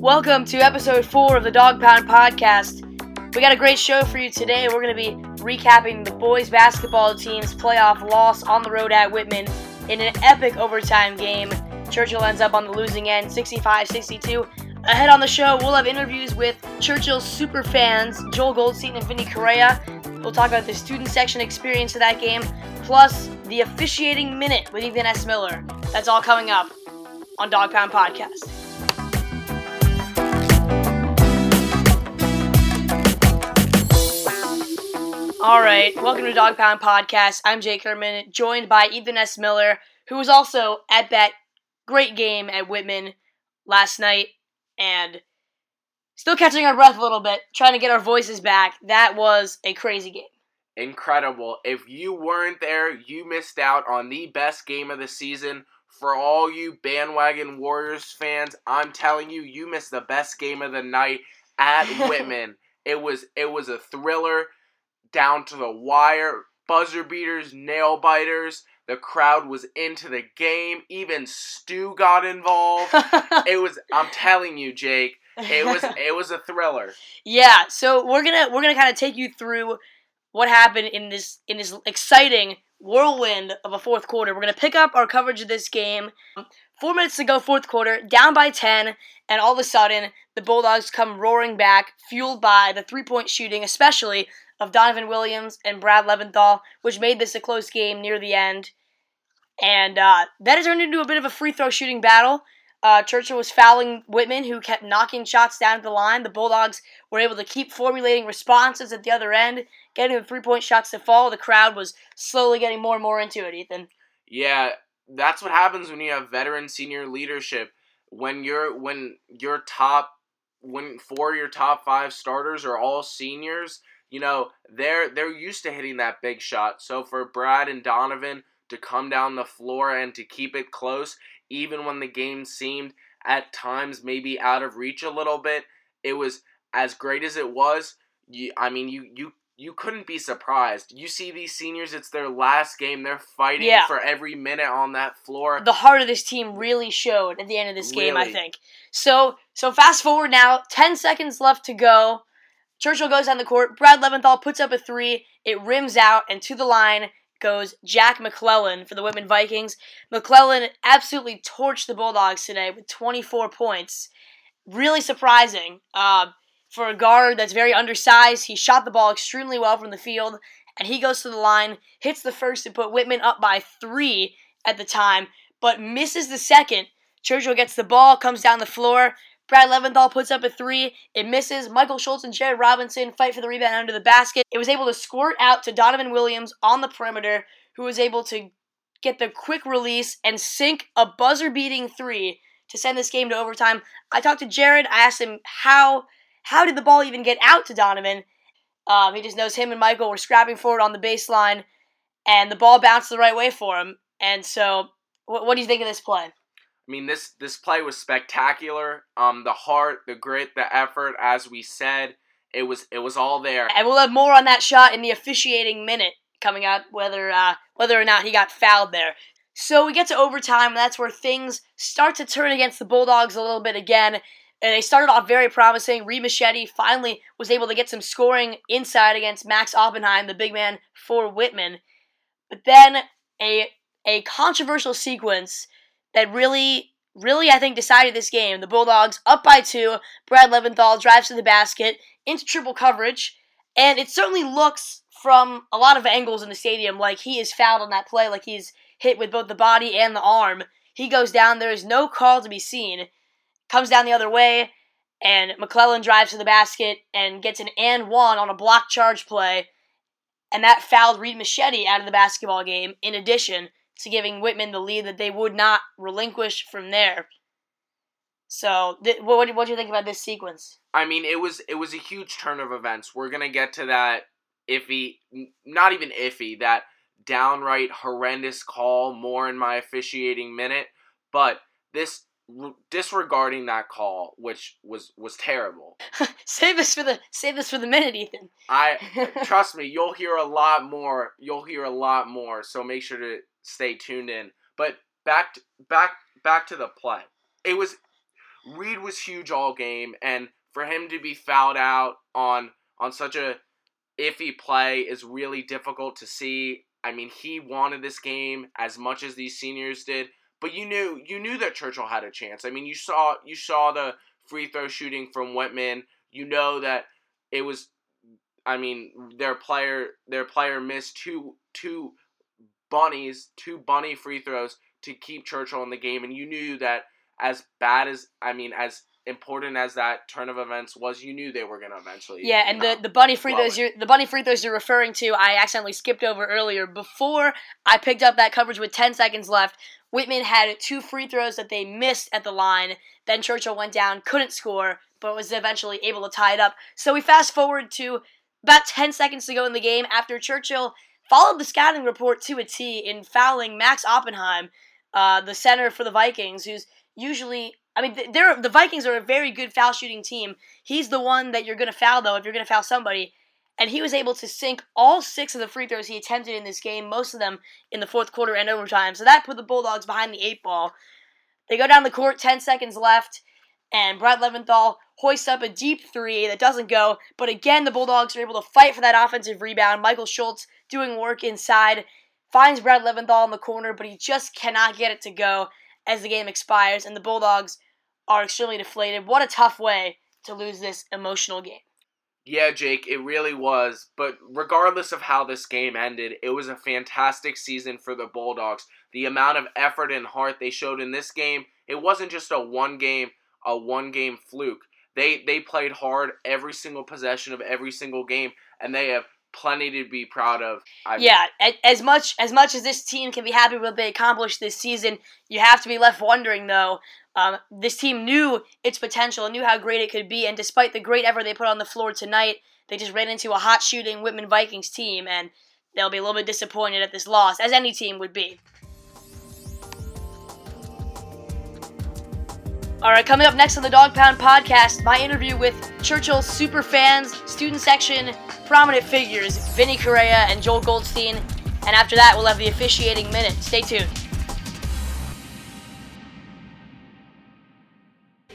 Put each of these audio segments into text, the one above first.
Welcome to episode four of the Dog Pound Podcast. We got a great show for you today. We're going to be recapping the boys basketball team's playoff loss on the road at Whitman in an epic overtime game. Churchill ends up on the losing end, 65 62. Ahead on the show, we'll have interviews with Churchill's super fans, Joel Goldstein and Vinny Correa. We'll talk about the student section experience of that game, plus the officiating minute with Ethan S. Miller. That's all coming up on Dog Pound Podcast. All right, welcome to Dog Pound Podcast. I'm Jake Herman, joined by Ethan S. Miller, who was also at that great game at Whitman last night and still catching our breath a little bit, trying to get our voices back. That was a crazy game. Incredible. If you weren't there, you missed out on the best game of the season. For all you bandwagon Warriors fans, I'm telling you, you missed the best game of the night at Whitman. it was it was a thriller down to the wire. Buzzer beaters, nail biters. The crowd was into the game. Even Stu got involved. it was. I'm telling you, Jake. It was. It was a thriller. Yeah. So we're gonna we're gonna kind of take you through what happened in this in this exciting whirlwind of a fourth quarter. We're gonna pick up our coverage of this game. Four minutes to go, fourth quarter, down by ten, and all of a sudden the Bulldogs come roaring back, fueled by the three point shooting, especially of Donovan Williams and Brad Leventhal, which made this a close game near the end. And uh, that has turned into a bit of a free throw shooting battle. Uh, Churchill was fouling Whitman, who kept knocking shots down the line. The Bulldogs were able to keep formulating responses at the other end, getting the three point shots to fall. The crowd was slowly getting more and more into it, Ethan. Yeah, that's what happens when you have veteran senior leadership. When you're when your top when four of your top five starters are all seniors, you know, they're they're used to hitting that big shot. So for Brad and Donovan to come down the floor and to keep it close, even when the game seemed at times maybe out of reach a little bit, it was as great as it was. You, I mean, you you you couldn't be surprised. You see these seniors; it's their last game. They're fighting Yeah. for every minute on that floor. the heart of this team really showed at the end of this game, I think. So so fast forward now, ten seconds left to go. Churchill goes down the court. Brad Leventhal puts up a three. It rims out, and to the line goes Jack McClellan for the Whitman Vikings. McClellan absolutely torched the Bulldogs today with 24 points. Really surprising. Uh, for a guard that's very undersized, he shot the ball extremely well from the field, and he goes to the line, hits the first to put Whitman up by three at the time, but misses the second. Churchill gets the ball, comes down the floor. Brad Leventhal puts up a three. It misses. Michael Schultz and Jared Robinson fight for the rebound under the basket. It was able to squirt out to Donovan Williams on the perimeter, who was able to get the quick release and sink a buzzer beating three to send this game to overtime. I talked to Jared. I asked him how how did the ball even get out to Donovan. Um, he just knows him and Michael were scrapping for it on the baseline, and the ball bounced the right way for him. And so, what, what do you think of this play? I mean, this this play was spectacular. Um, the heart, the grit, the effort, as we said, it was it was all there. And we'll have more on that shot in the officiating minute coming up, whether uh, whether or not he got fouled there. So we get to overtime, and that's where things start to turn against the Bulldogs a little bit again. And they started off very promising. Reed Machete finally was able to get some scoring inside against Max Oppenheim, the big man for Whitman. But then a a controversial sequence that really, really, I think decided this game. The Bulldogs up by two. Brad Leventhal drives to the basket into triple coverage, and it certainly looks from a lot of angles in the stadium like he is fouled on that play, like he's hit with both the body and the arm. He goes down. There is no call to be seen. Comes down the other way, and McClellan drives to the basket and gets an and one on a block charge play, and that fouled Reed Machete out of the basketball game. In addition to giving Whitman the lead that they would not relinquish from there. So, th- what, what do you think about this sequence? I mean, it was it was a huge turn of events. We're gonna get to that iffy, n- not even iffy, that downright horrendous call more in my officiating minute. But this r- disregarding that call, which was was terrible. save this for the save this for the minute, Ethan. I trust me, you'll hear a lot more. You'll hear a lot more. So make sure to stay tuned in. But back to, back back to the play. It was Reed was huge all game, and for him to be fouled out on on such a iffy play is really difficult to see. I mean, he wanted this game as much as these seniors did, but you knew you knew that Churchill had a chance. I mean, you saw you saw the free throw shooting from Whitman. You know that it was I mean, their player their player missed two two bunnies, two bunny free throws to keep Churchill in the game and you knew that as bad as I mean as important as that turn of events was, you knew they were going to eventually. Yeah, and the, the bunny free throws you're the bunny free throws you're referring to, I accidentally skipped over earlier. Before I picked up that coverage with 10 seconds left, Whitman had two free throws that they missed at the line. Then Churchill went down, couldn't score, but was eventually able to tie it up. So we fast forward to about 10 seconds to go in the game after Churchill followed the scouting report to a T in fouling Max Oppenheim, uh, the center for the Vikings, who's usually I mean, they're the Vikings are a very good foul shooting team. He's the one that you're going to foul though if you're going to foul somebody, and he was able to sink all six of the free throws he attempted in this game, most of them in the fourth quarter and overtime. So that put the Bulldogs behind the eight ball. They go down the court, ten seconds left, and Brad Leventhal hoists up a deep three that doesn't go. But again, the Bulldogs are able to fight for that offensive rebound. Michael Schultz doing work inside finds Brad Leventhal in the corner, but he just cannot get it to go as the game expires, and the Bulldogs are extremely deflated. What a tough way to lose this emotional game. Yeah, Jake, it really was. But regardless of how this game ended, it was a fantastic season for the Bulldogs. The amount of effort and heart they showed in this game, it wasn't just a one game, a one game fluke. They they played hard every single possession of every single game, and they have plenty to be proud of. I yeah, as much as much as this team can be happy with what they accomplished this season, you have to be left wondering though. Um, this team knew its potential, and knew how great it could be, and despite the great effort they put on the floor tonight, they just ran into a hot shooting Whitman Vikings team, and they'll be a little bit disappointed at this loss, as any team would be. All right, coming up next on the Dog Pound podcast, my interview with Churchill super fans, student section prominent figures, Vinny Correa and Joel Goldstein. And after that, we'll have the officiating minute. Stay tuned.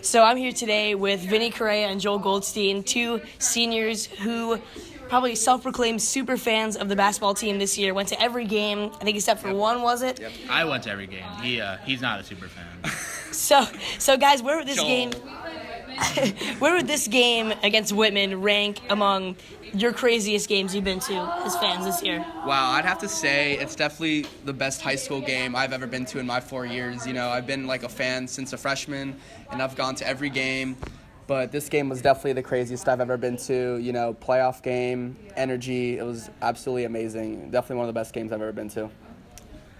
So I'm here today with Vinny Correa and Joel Goldstein, two seniors who probably self-proclaimed super fans of the basketball team this year. Went to every game, I think except for yep. one, was it? Yep. I went to every game. He uh, he's not a super fan. so so guys, where would this Joel. game where would this game against Whitman rank among your craziest games you've been to as fans this year? Wow, I'd have to say it's definitely the best high school game I've ever been to in my four years. You know, I've been like a fan since a freshman, and I've gone to every game. But this game was definitely the craziest I've ever been to. You know, playoff game, energy. It was absolutely amazing. Definitely one of the best games I've ever been to.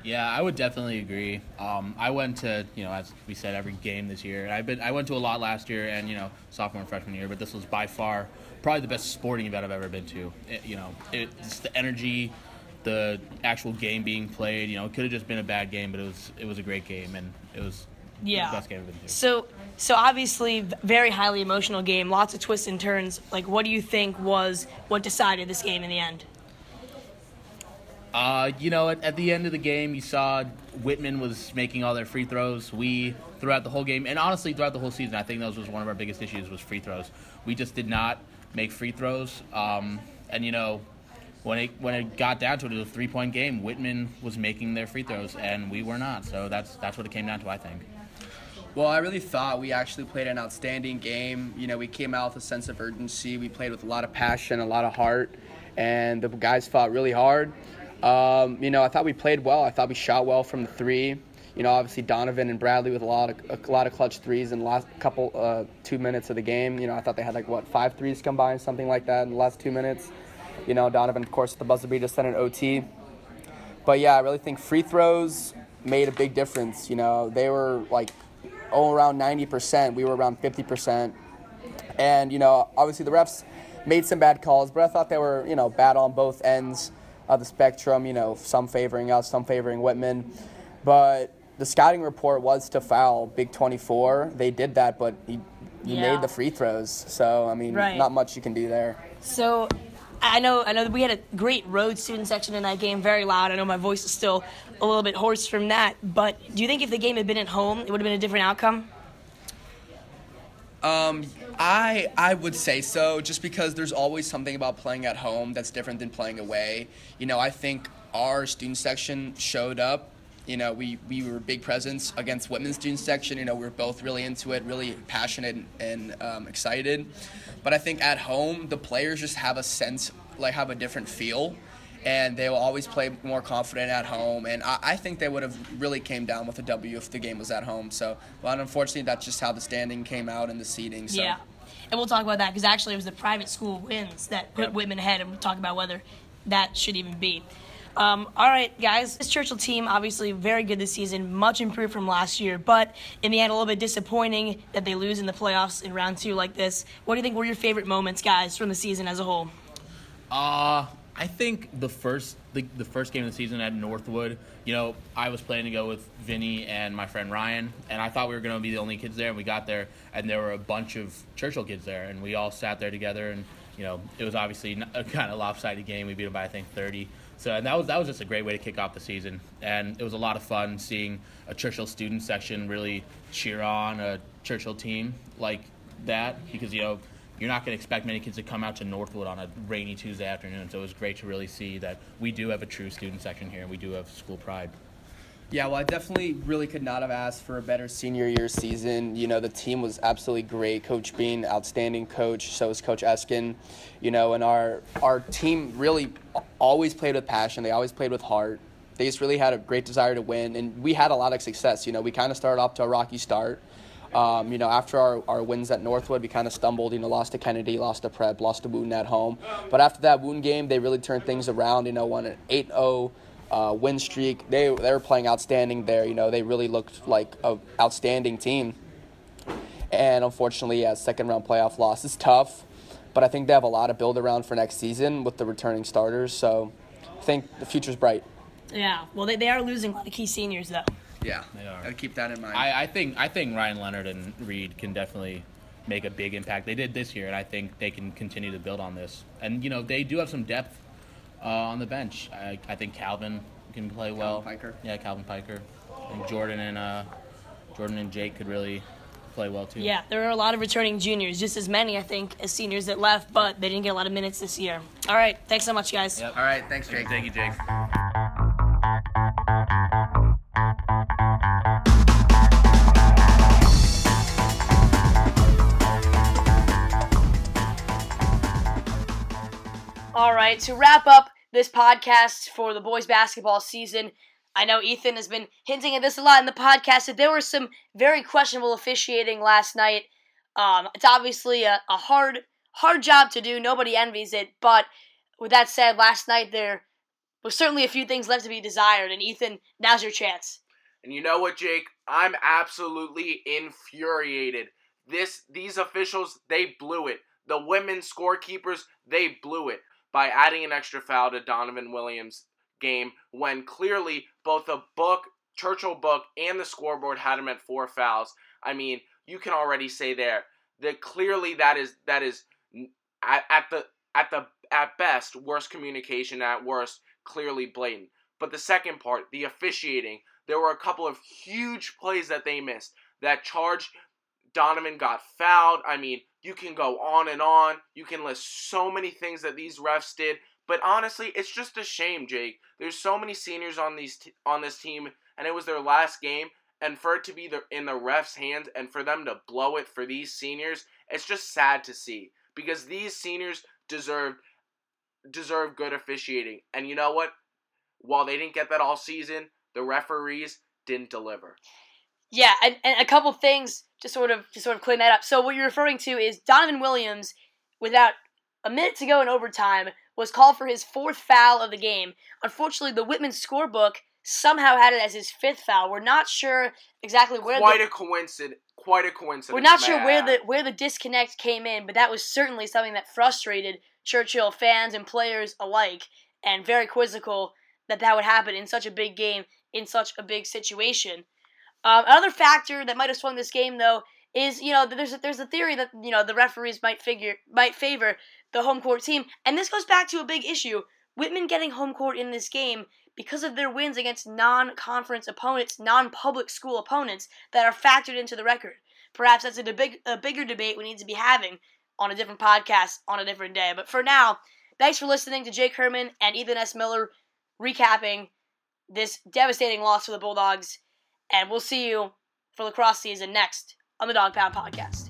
Yeah, I would definitely agree. Um, I went to, you know, as we said, every game this year. I've been, I went to a lot last year and, you know, sophomore and freshman year, but this was by far probably the best sporting event I've ever been to. It, you know, it's the energy, the actual game being played. You know, it could have just been a bad game, but it was it was a great game and it was yeah. the best game I've been to. So, so obviously, very highly emotional game, lots of twists and turns. Like, what do you think was what decided this game in the end? Uh, you know, at, at, the end of the game, you saw Whitman was making all their free throws. We throughout the whole game, and honestly, throughout the whole season, I think that was one of our biggest issues was free throws. We just did not make free throws. Um, and you know, when it when it got down to it, it was a three point game. Whitman was making their free throws, and we were not. So that's that's what it came down to, I think. Well, I really thought we actually played an outstanding game. You know, we came out with a sense of urgency. We played with a lot of passion, a lot of heart, and the guys fought really hard. Um, you know, I thought we played well. I thought we shot well from the three you know, obviously Donovan and Bradley with a lot of a lot of clutch threes in the last couple uh, two minutes of the game. You know, I thought they had like what five threes combined, something like that in the last two minutes. You know, Donovan, of course, the buzzer beater sent an OT. But yeah, I really think free throws made a big difference. You know, they were like oh around 90%. We were around 50%. And you know, obviously the refs made some bad calls, but I thought they were you know bad on both ends of the spectrum. You know, some favoring us, some favoring Whitman. But the scouting report was to foul Big 24. They did that, but he, he yeah. made the free throws. So I mean, right. not much you can do there. So. I know, I know that we had a great road student section in that game, very loud. I know my voice is still a little bit hoarse from that. But do you think if the game had been at home, it would have been a different outcome? Um, I I would say so, just because there's always something about playing at home that's different than playing away. You know, I think our student section showed up. You know, we, we were big presence against Whitman's student section. You know, we were both really into it, really passionate and um, excited. But I think at home, the players just have a sense, like have a different feel and they will always play more confident at home. And I, I, think they would have really came down with a W if the game was at home. So, but unfortunately, that's just how the standing came out in the seating. So. Yeah, and we'll talk about that because actually it was the private school wins that put yep. Whitman ahead, and we'll talk about whether that should even be. Um, all right, guys. This Churchill team obviously very good this season, much improved from last year, but in the end, a little bit disappointing that they lose in the playoffs in round two like this. What do you think were your favorite moments, guys, from the season as a whole? Uh, I think the first the, the first game of the season at Northwood, you know, I was planning to go with Vinny and my friend Ryan, and I thought we were going to be the only kids there. And we got there, and there were a bunch of Churchill kids there, and we all sat there together. And you know, it was obviously a kind of lopsided game. We beat them by I think 30. So and that was that was just a great way to kick off the season, and it was a lot of fun seeing a Churchill student section really cheer on a Churchill team like that because you know you're not going to expect many kids to come out to Northwood on a rainy Tuesday afternoon. So it was great to really see that we do have a true student section here and we do have school pride. Yeah, well, I definitely really could not have asked for a better senior year season. You know, the team was absolutely great. Coach Bean, outstanding coach. So was Coach Eskin. You know, and our our team really always played with passion. They always played with heart. They just really had a great desire to win, and we had a lot of success. You know, we kind of started off to a rocky start. Um, you know, after our, our wins at Northwood, we kind of stumbled. You know, lost to Kennedy, lost to Prep, lost to Wootton at home. But after that Wootton game, they really turned things around. You know, won an 8-0 uh, win streak. They they were playing outstanding there. You know, they really looked like an outstanding team. And unfortunately, yeah, second round playoff loss is tough. But I think they have a lot of build around for next season with the returning starters. So I think the future's bright. Yeah, well, they, they are losing a lot of key seniors, though. Yeah, they are. Gotta keep that in mind. I, I think I think Ryan Leonard and Reed can definitely make a big impact. They did this year, and I think they can continue to build on this. And you know, they do have some depth uh, on the bench. I, I think Calvin can play Calvin well. Piker. Yeah, Calvin Piker. And Jordan and uh, Jordan and Jake could really play well too. Yeah, there are a lot of returning juniors, just as many I think as seniors that left, but they didn't get a lot of minutes this year. All right, thanks so much, guys. Yep. All right, thanks, Jake. Thank you, Jake. Right, to wrap up this podcast for the boys basketball season, I know Ethan has been hinting at this a lot in the podcast that there was some very questionable officiating last night. Um, it's obviously a, a hard hard job to do. Nobody envies it. But with that said, last night there was certainly a few things left to be desired. And Ethan, now's your chance. And you know what, Jake? I'm absolutely infuriated. This these officials, they blew it. The Whitman scorekeepers, they blew it by adding an extra foul to Donovan Williams' game when clearly both the book, Churchill book, and the scoreboard had him at four fouls. I mean, you can already say there that clearly that is that is at, at the at the at best worst communication, at worst clearly blatant. But the second part, the officiating, there were a couple of huge plays that they missed that charge Donovan got fouled. I mean, you can go on and on. You can list so many things that these refs did, but honestly, it's just a shame, Jake. There's so many seniors on these t- on this team, and it was their last game, and for it to be the, in the refs' hands and for them to blow it for these seniors, it's just sad to see because these seniors deserve deserve good officiating. And you know what? While they didn't get that all season, the referees didn't deliver. Yeah, and, and a couple things to sort of to sort of clean that up. So what you're referring to is Donovan Williams, without a minute to go in overtime, was called for his fourth foul of the game. Unfortunately, the Whitman scorebook somehow had it as his fifth foul. We're not sure exactly where. Quite the, a coincidence. Quite a coincidence. We're not sure where the where the disconnect came in, but that was certainly something that frustrated Churchill fans and players alike, and very quizzical that that would happen in such a big game in such a big situation. Um, another factor that might have swung this game, though, is you know there's a, there's a theory that you know the referees might figure might favor the home court team, and this goes back to a big issue. Whitman getting home court in this game because of their wins against non-conference opponents, non-public school opponents that are factored into the record. Perhaps that's a, big a bigger debate we need to be having on a different podcast on a different day. But for now, thanks for listening to Jake Herman and Ethan S. Miller recapping this devastating loss for the Bulldogs. And we'll see you for lacrosse season next on the Dog Pound Podcast.